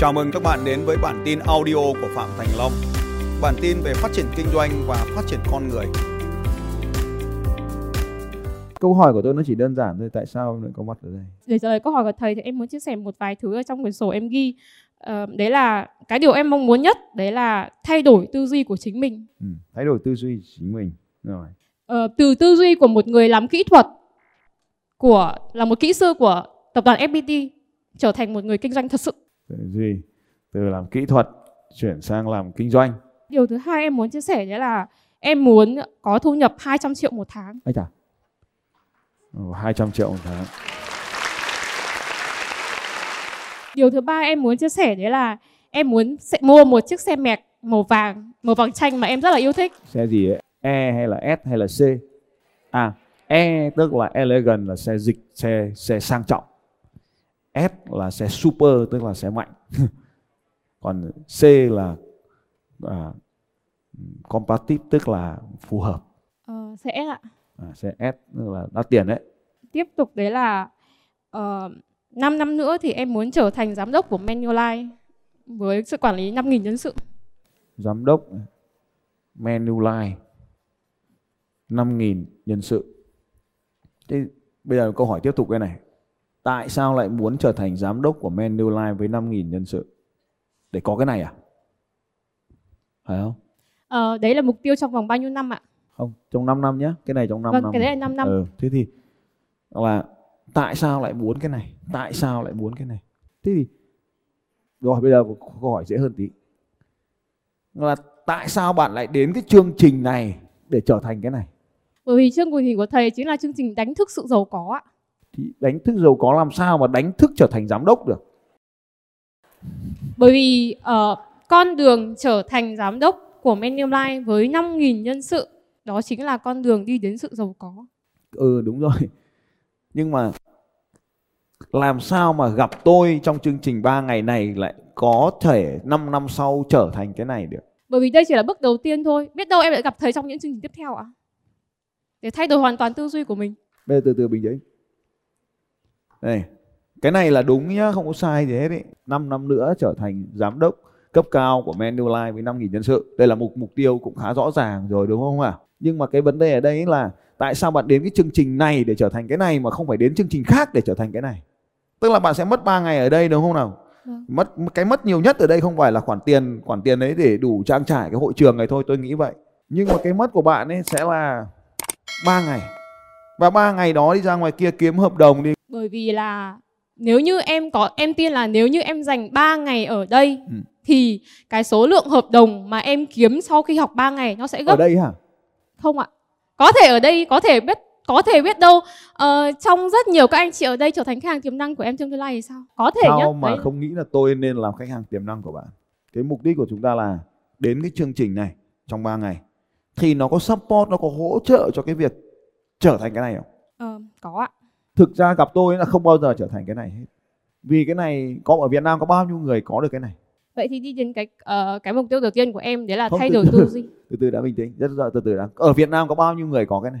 Chào mừng các bạn đến với bản tin audio của Phạm Thành Long. Bản tin về phát triển kinh doanh và phát triển con người. Câu hỏi của tôi nó chỉ đơn giản thôi, tại sao lại có mặt ở đây? Để trả lời câu hỏi của thầy thì em muốn chia sẻ một vài thứ ở trong quyển sổ em ghi. Ờ, đấy là cái điều em mong muốn nhất, đấy là thay đổi tư duy của chính mình. Ừ, thay đổi tư duy chính mình. Rồi. Ờ, từ tư duy của một người làm kỹ thuật, của là một kỹ sư của tập đoàn FPT trở thành một người kinh doanh thật sự. Duy từ làm kỹ thuật chuyển sang làm kinh doanh. Điều thứ hai em muốn chia sẻ đấy là em muốn có thu nhập 200 triệu một tháng. Ây chà. Ồ, 200 triệu một tháng. Điều thứ ba em muốn chia sẻ đấy là em muốn sẽ mua một chiếc xe mẹc màu vàng, màu vàng chanh mà em rất là yêu thích. Xe gì ấy? E hay là S hay là C? À, E tức là elegant là xe dịch, xe xe sang trọng. S là xe super tức là xe mạnh. Còn C là à, compatible tức là phù hợp. Ờ, sẽ ạ. À, xe S tức là đắt tiền đấy. Tiếp tục đấy là uh, 5 năm nữa thì em muốn trở thành giám đốc của Manulife với sự quản lý 5.000 nhân sự. Giám đốc Manulife 5.000 nhân sự. Thế bây giờ câu hỏi tiếp tục cái này. Tại sao lại muốn trở thành giám đốc của Manulife với 5.000 nhân sự? Để có cái này à? Phải không? Ờ, đấy là mục tiêu trong vòng bao nhiêu năm ạ? Không, trong 5 năm nhé. Cái này trong 5 Vâng, năm. cái đấy là 5 năm. Ừ, thế thì là tại sao lại muốn cái này? Tại sao lại muốn cái này? Thế thì rồi bây giờ câu hỏi dễ hơn tí. Là tại sao bạn lại đến cái chương trình này để trở thành cái này? Bởi vì chương trình của thầy chính là chương trình đánh thức sự giàu có ạ. Thì đánh thức giàu có làm sao mà đánh thức trở thành giám đốc được? Bởi vì ờ, con đường trở thành giám đốc của Manulife với 5.000 nhân sự đó chính là con đường đi đến sự giàu có. Ừ đúng rồi. Nhưng mà làm sao mà gặp tôi trong chương trình 3 ngày này lại có thể 5 năm sau trở thành cái này được? Bởi vì đây chỉ là bước đầu tiên thôi. Biết đâu em lại gặp thầy trong những chương trình tiếp theo ạ. Để thay đổi hoàn toàn tư duy của mình. Bây giờ từ từ bình tĩnh. Đây, cái này là đúng nhá, không có sai gì hết ý. 5 năm nữa trở thành giám đốc cấp cao của Manulife với 5.000 nhân sự. Đây là mục mục tiêu cũng khá rõ ràng rồi đúng không ạ? Nhưng mà cái vấn đề ở đây là tại sao bạn đến cái chương trình này để trở thành cái này mà không phải đến chương trình khác để trở thành cái này? Tức là bạn sẽ mất 3 ngày ở đây đúng không nào? Vâng. Mất cái mất nhiều nhất ở đây không phải là khoản tiền, khoản tiền đấy để đủ trang trải cái hội trường này thôi, tôi nghĩ vậy. Nhưng mà cái mất của bạn ấy sẽ là 3 ngày. Và 3 ngày đó đi ra ngoài kia kiếm hợp đồng đi. Bởi vì là nếu như em có em tin là nếu như em dành 3 ngày ở đây Ừ. thì cái số lượng hợp đồng mà em kiếm sau khi học 3 ngày nó sẽ gấp Ở đây hả? không ạ? Có thể ở đây có thể biết có thể biết đâu ờ, trong rất nhiều các anh chị ở đây trở thành khách hàng tiềm năng của em trong tương lai thì sao? Có thể. Sao mà Đấy. không nghĩ là tôi nên làm khách hàng tiềm năng của bạn? Cái mục đích của chúng ta là đến cái chương trình này trong 3 ngày thì nó có support, nó có hỗ trợ cho cái việc trở thành cái này không? Ờ, có ạ. Thực ra gặp tôi là không bao giờ trở thành cái này hết. Vì cái này có ở Việt Nam có bao nhiêu người có được cái này? Vậy thì đi đến cái ờ, cái mục tiêu đầu tiên của em đấy là Không, thay đổi tư duy. Từ từ đã bình tĩnh, rất rõ từ từ đã. Ở Việt Nam có bao nhiêu người có cái này?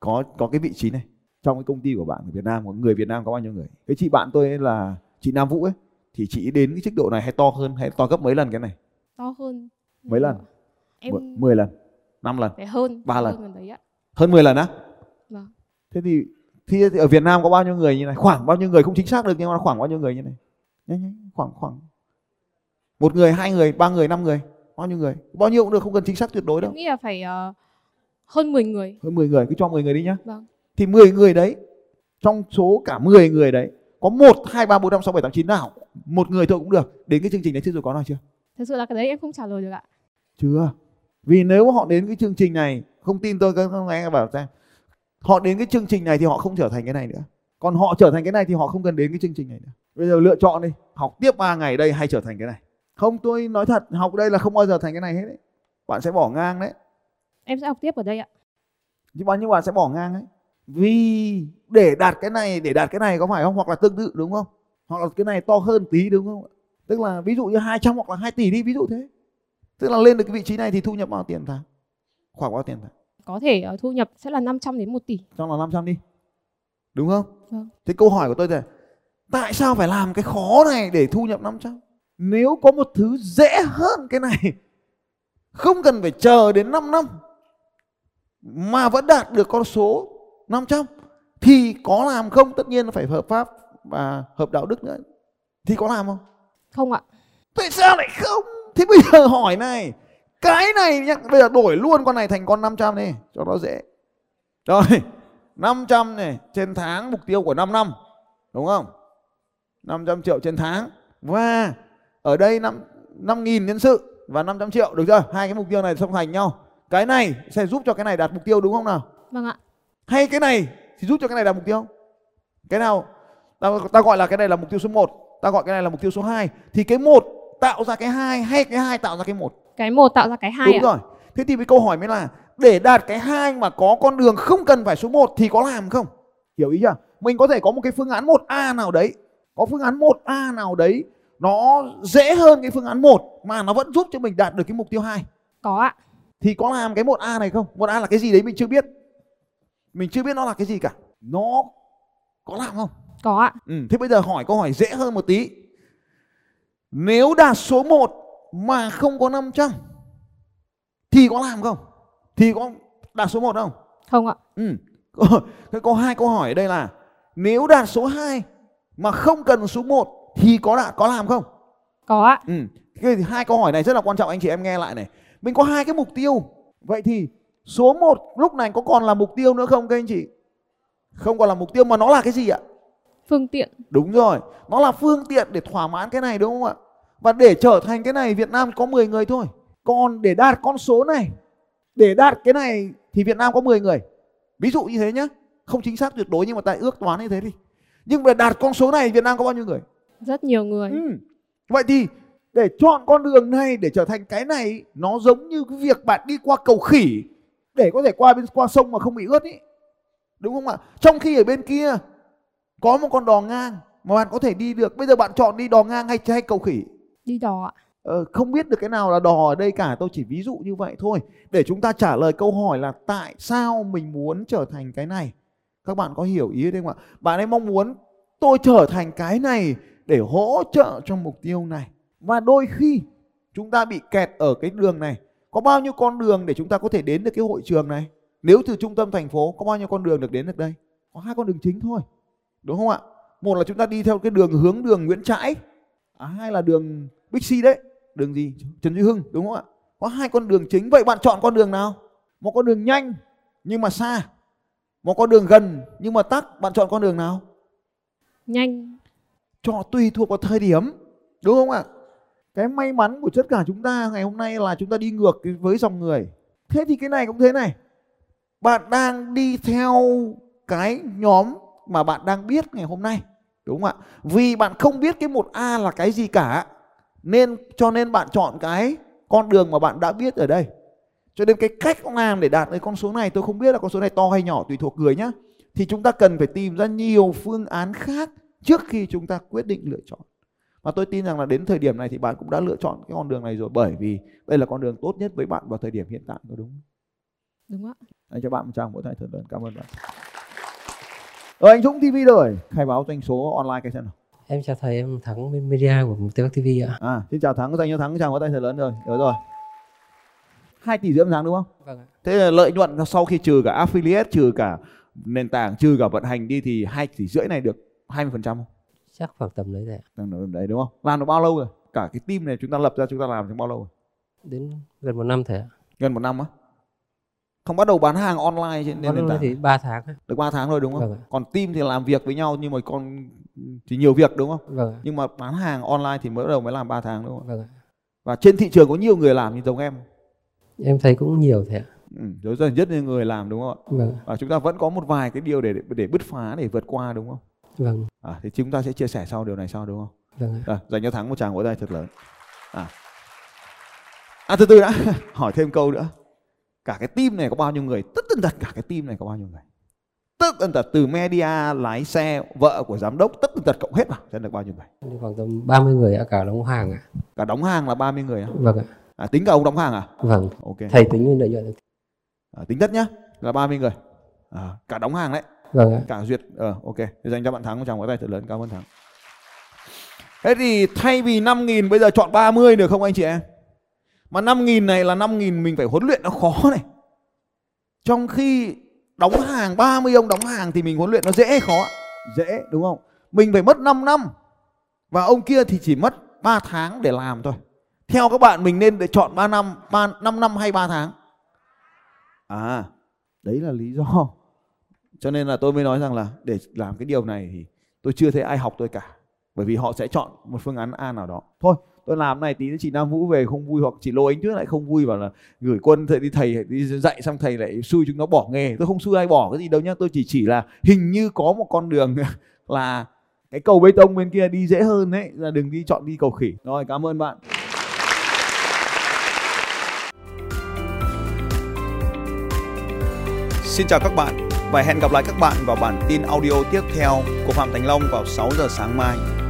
Có có cái vị trí này. Trong cái công ty của bạn ở Việt Nam, có người Việt Nam có bao nhiêu người? Cái chị bạn tôi ấy là chị Nam Vũ ấy thì chị đến cái chức độ này hay to hơn hay to gấp mấy lần cái này? To hơn. Mấy lần? Em 10 lần, 5 lần, phải hơn Ba lần. hơn đấy ạ. hơn 10 lần á? Vâng. Thế thì, thì ở Việt Nam có bao nhiêu người như này? Khoảng bao nhiêu người không chính xác được nhưng mà khoảng bao nhiêu người như này? Nhanh nhanh, khoảng khoảng một người, hai người, ba người, năm người, bao nhiêu người? Bao nhiêu cũng được, không cần chính xác tuyệt đối đâu. Em nghĩ là phải ờ, hơn 10 người. Hơn 10 người, cứ cho 10 người đi nhá. Vâng. Thì 10 người đấy, trong số cả 10 người đấy, có 1, 2, 3, 4, 5, 6, 7, 8, 9 nào, một người thôi cũng được. Đến cái chương trình này chưa rồi có nào chưa? Thật sự là cái đấy em không trả lời được ạ. Chưa. Vì nếu họ đến cái chương trình này, không tin tôi các anh bảo xem, họ đến cái chương trình này thì họ không trở thành cái này nữa. Còn họ trở thành cái này thì họ không cần đến cái chương trình này nữa. Bây giờ lựa chọn đi, học tiếp 3 ngày đây hay trở thành cái này. Không tôi nói thật, học đây là không bao giờ thành cái này hết đấy. Bạn sẽ bỏ ngang đấy. Em sẽ học tiếp ở đây ạ. Nhưng bao nhiêu bạn sẽ bỏ ngang ấy. Vì để đạt cái này, để đạt cái này có phải không? Hoặc là tương tự đúng không? Hoặc là cái này to hơn tí đúng không? Tức là ví dụ như 200 hoặc là 2 tỷ đi, ví dụ thế. Tức là lên được cái vị trí này thì thu nhập bao tiền tháng? Khoảng bao tiền tháng? Có thể ờ, thu nhập sẽ là 500 đến 1 tỷ. Trong là 500 đi. Đúng không? Vâng. Thế câu hỏi của tôi là Tại sao phải làm cái khó này để thu nhập 500? Nếu có một thứ dễ hơn cái này không cần phải chờ đến 5 năm mà vẫn đạt được con số 500 thì có làm không? Tất nhiên là phải hợp pháp và hợp đạo đức nữa. Thì có làm không? Không ạ. Tại sao lại không? Thế bây giờ hỏi này, cái này nhá, bây giờ đổi luôn con này thành con 500 đi cho nó dễ. Rồi, 500 này trên tháng mục tiêu của 5 năm. Đúng không? 500 triệu trên tháng. Và ở đây 5 5.000 nhân sự và 500 triệu được chưa? Hai cái mục tiêu này song hành nhau. Cái này sẽ giúp cho cái này đạt mục tiêu đúng không nào? Vâng ạ. Hay cái này thì giúp cho cái này đạt mục tiêu? Cái nào? Ta, ta gọi là cái này là mục tiêu số 1, ta gọi cái này là mục tiêu số 2 thì cái một tạo ra cái hai hay cái hai tạo ra cái một? Cái một tạo ra cái hai Đúng ạ. rồi. Thế thì cái câu hỏi mới là để đạt cái hai mà có con đường không cần phải số 1 thì có làm không? Hiểu ý chưa? Mình có thể có một cái phương án 1A nào đấy, có phương án 1A nào đấy nó dễ hơn cái phương án 1 mà nó vẫn giúp cho mình đạt được cái mục tiêu 2. Có ạ. Thì có làm cái 1A này không? 1A là cái gì đấy mình chưa biết. Mình chưa biết nó là cái gì cả. Nó có làm không? Có ạ. Ừ, thế bây giờ hỏi câu hỏi dễ hơn một tí. Nếu đạt số 1 mà không có 500 thì có làm không? Thì có đạt số 1 không? Không ạ. Ừ. Thế có hai câu hỏi ở đây là nếu đạt số 2 mà không cần số 1 thì có đạt có làm không? Có ạ. Ừ. Thì hai câu hỏi này rất là quan trọng anh chị em nghe lại này. Mình có hai cái mục tiêu. Vậy thì số 1 lúc này có còn là mục tiêu nữa không các anh chị? Không còn là mục tiêu mà nó là cái gì ạ? Phương tiện. Đúng rồi, nó là phương tiện để thỏa mãn cái này đúng không ạ? Và để trở thành cái này Việt Nam có 10 người thôi. Còn để đạt con số này, để đạt cái này thì Việt Nam có 10 người. Ví dụ như thế nhé, không chính xác tuyệt đối nhưng mà tại ước toán như thế đi. Nhưng mà đạt con số này Việt Nam có bao nhiêu người? Rất nhiều người. Ừ. Vậy thì để chọn con đường này để trở thành cái này nó giống như cái việc bạn đi qua cầu khỉ để có thể qua bên qua sông mà không bị ướt ý. Đúng không ạ? Trong khi ở bên kia có một con đò ngang mà bạn có thể đi được. Bây giờ bạn chọn đi đò ngang hay hay cầu khỉ? Đi đò ạ. Ờ, không biết được cái nào là đò ở đây cả. Tôi chỉ ví dụ như vậy thôi. Để chúng ta trả lời câu hỏi là tại sao mình muốn trở thành cái này? Các bạn có hiểu ý đấy không ạ? Bạn ấy mong muốn tôi trở thành cái này để hỗ trợ cho mục tiêu này. Và đôi khi chúng ta bị kẹt ở cái đường này. Có bao nhiêu con đường để chúng ta có thể đến được cái hội trường này? Nếu từ trung tâm thành phố có bao nhiêu con đường được đến được đây? Có hai con đường chính thôi. Đúng không ạ? Một là chúng ta đi theo cái đường hướng đường Nguyễn Trãi à, hai là đường Bixi đấy. Đường gì? Trần Duy Hưng đúng không ạ? Có hai con đường chính. Vậy bạn chọn con đường nào? Một con đường nhanh nhưng mà xa. Một con đường gần nhưng mà tắc. Bạn chọn con đường nào? Nhanh. cho tùy thuộc vào thời điểm đúng không ạ? Cái may mắn của tất cả chúng ta ngày hôm nay là chúng ta đi ngược với dòng người. Thế thì cái này cũng thế này. Bạn đang đi theo cái nhóm mà bạn đang biết ngày hôm nay đúng không ạ vì bạn không biết cái một a là cái gì cả nên cho nên bạn chọn cái con đường mà bạn đã biết ở đây cho nên cái cách làm để đạt được con số này tôi không biết là con số này to hay nhỏ tùy thuộc người nhá thì chúng ta cần phải tìm ra nhiều phương án khác trước khi chúng ta quyết định lựa chọn và tôi tin rằng là đến thời điểm này thì bạn cũng đã lựa chọn cái con đường này rồi bởi vì đây là con đường tốt nhất với bạn vào thời điểm hiện tại có đúng không? Đúng ạ. Anh cho bạn một tràng vỗ tay thật lớn cảm ơn bạn. Rồi anh Dũng TV rồi khai báo doanh số online cái xem nào. Em chào thầy, em Thắng bên media của Mục tiêu TV ạ. À xin chào Thắng dành cho Thắng chào vỗ tay thật lớn rồi. Được rồi. 2 tỷ rưỡi một tháng đúng không? Vâng ạ. Thế là lợi nhuận sau khi trừ cả affiliate, trừ cả nền tảng, trừ cả vận hành đi thì 2 tỷ rưỡi này được 20% không? Chắc khoảng tầm đấy thầy ạ. Ở đấy đúng không? Làm được bao lâu rồi? Cả cái team này chúng ta lập ra chúng ta làm trong bao lâu rồi? Đến gần một năm thầy ạ. Gần một năm á? Không bắt đầu bán hàng online trên nền tảng thì 3 tháng. được 3 tháng thôi đúng không? Vâng. Còn team thì làm việc với nhau nhưng mà còn thì nhiều việc đúng không? Vâng. Nhưng mà bán hàng online thì mới bắt đầu mới làm 3 tháng đúng không? Vâng. Và trên thị trường có nhiều người làm như giống em. Em thấy cũng nhiều thầy ạ. Ừ, rất rất nhiều người làm đúng không ạ? Vâng. Và chúng ta vẫn có một vài cái điều để để bứt phá để vượt qua đúng không? Vâng. À, thì chúng ta sẽ chia sẻ sau điều này sau đúng không? Vâng. À, dành cho thắng một tràng vỗ tay thật lớn. À. à từ từ đã hỏi thêm câu nữa. Cả cái team này có bao nhiêu người? Tất tần tật cả cái team này có bao nhiêu người? Tất tần tật từ media, lái xe, vợ của giám đốc, tất tần tật cộng hết vào sẽ được bao nhiêu người? Khoảng tầm 30 người ạ, cả đóng hàng ạ. Cả đóng hàng là 30 người á? Vâng ạ. À, tính cả ông đóng hàng à? Vâng. Ok. Thầy tính nguyên lợi nhuận. À, tính tất nhá là 30 người. À, cả đóng hàng đấy, Vâng ạ. cả duyệt. Ờ ok. Thì dành cho bạn Thắng một tràng vỗ tay thật lớn, cảm ơn Thắng. Thế thì thay vì 5.000 bây giờ chọn 30 được không anh chị em? Mà 5.000 này là 5.000 mình phải huấn luyện nó khó này. Trong khi đóng hàng 30 ông đóng hàng thì mình huấn luyện nó dễ khó? Dễ đúng không? Mình phải mất 5 năm. Và ông kia thì chỉ mất 3 tháng để làm thôi. Theo các bạn mình nên để chọn 3 năm, 3, 5 năm hay 3 tháng? À, đấy là lý do. Cho nên là tôi mới nói rằng là để làm cái điều này thì tôi chưa thấy ai học tôi cả. Bởi vì họ sẽ chọn một phương án A nào đó. Thôi, tôi làm này tí nữa chị Nam Vũ về không vui hoặc chị Lô Ánh Tuyết lại không vui, bảo là gửi quân thầy đi thầy, đi dạy xong thầy lại xui chúng nó bỏ nghề. Tôi không xui ai bỏ cái gì đâu nhá. Tôi chỉ chỉ là hình như có một con đường là cái cầu bê tông bên kia đi dễ hơn đấy, là đừng đi chọn đi cầu khỉ. Rồi, cảm ơn bạn. Xin chào các bạn và hẹn gặp lại các bạn vào bản tin audio tiếp theo của Phạm Thành Long vào 6 giờ sáng mai.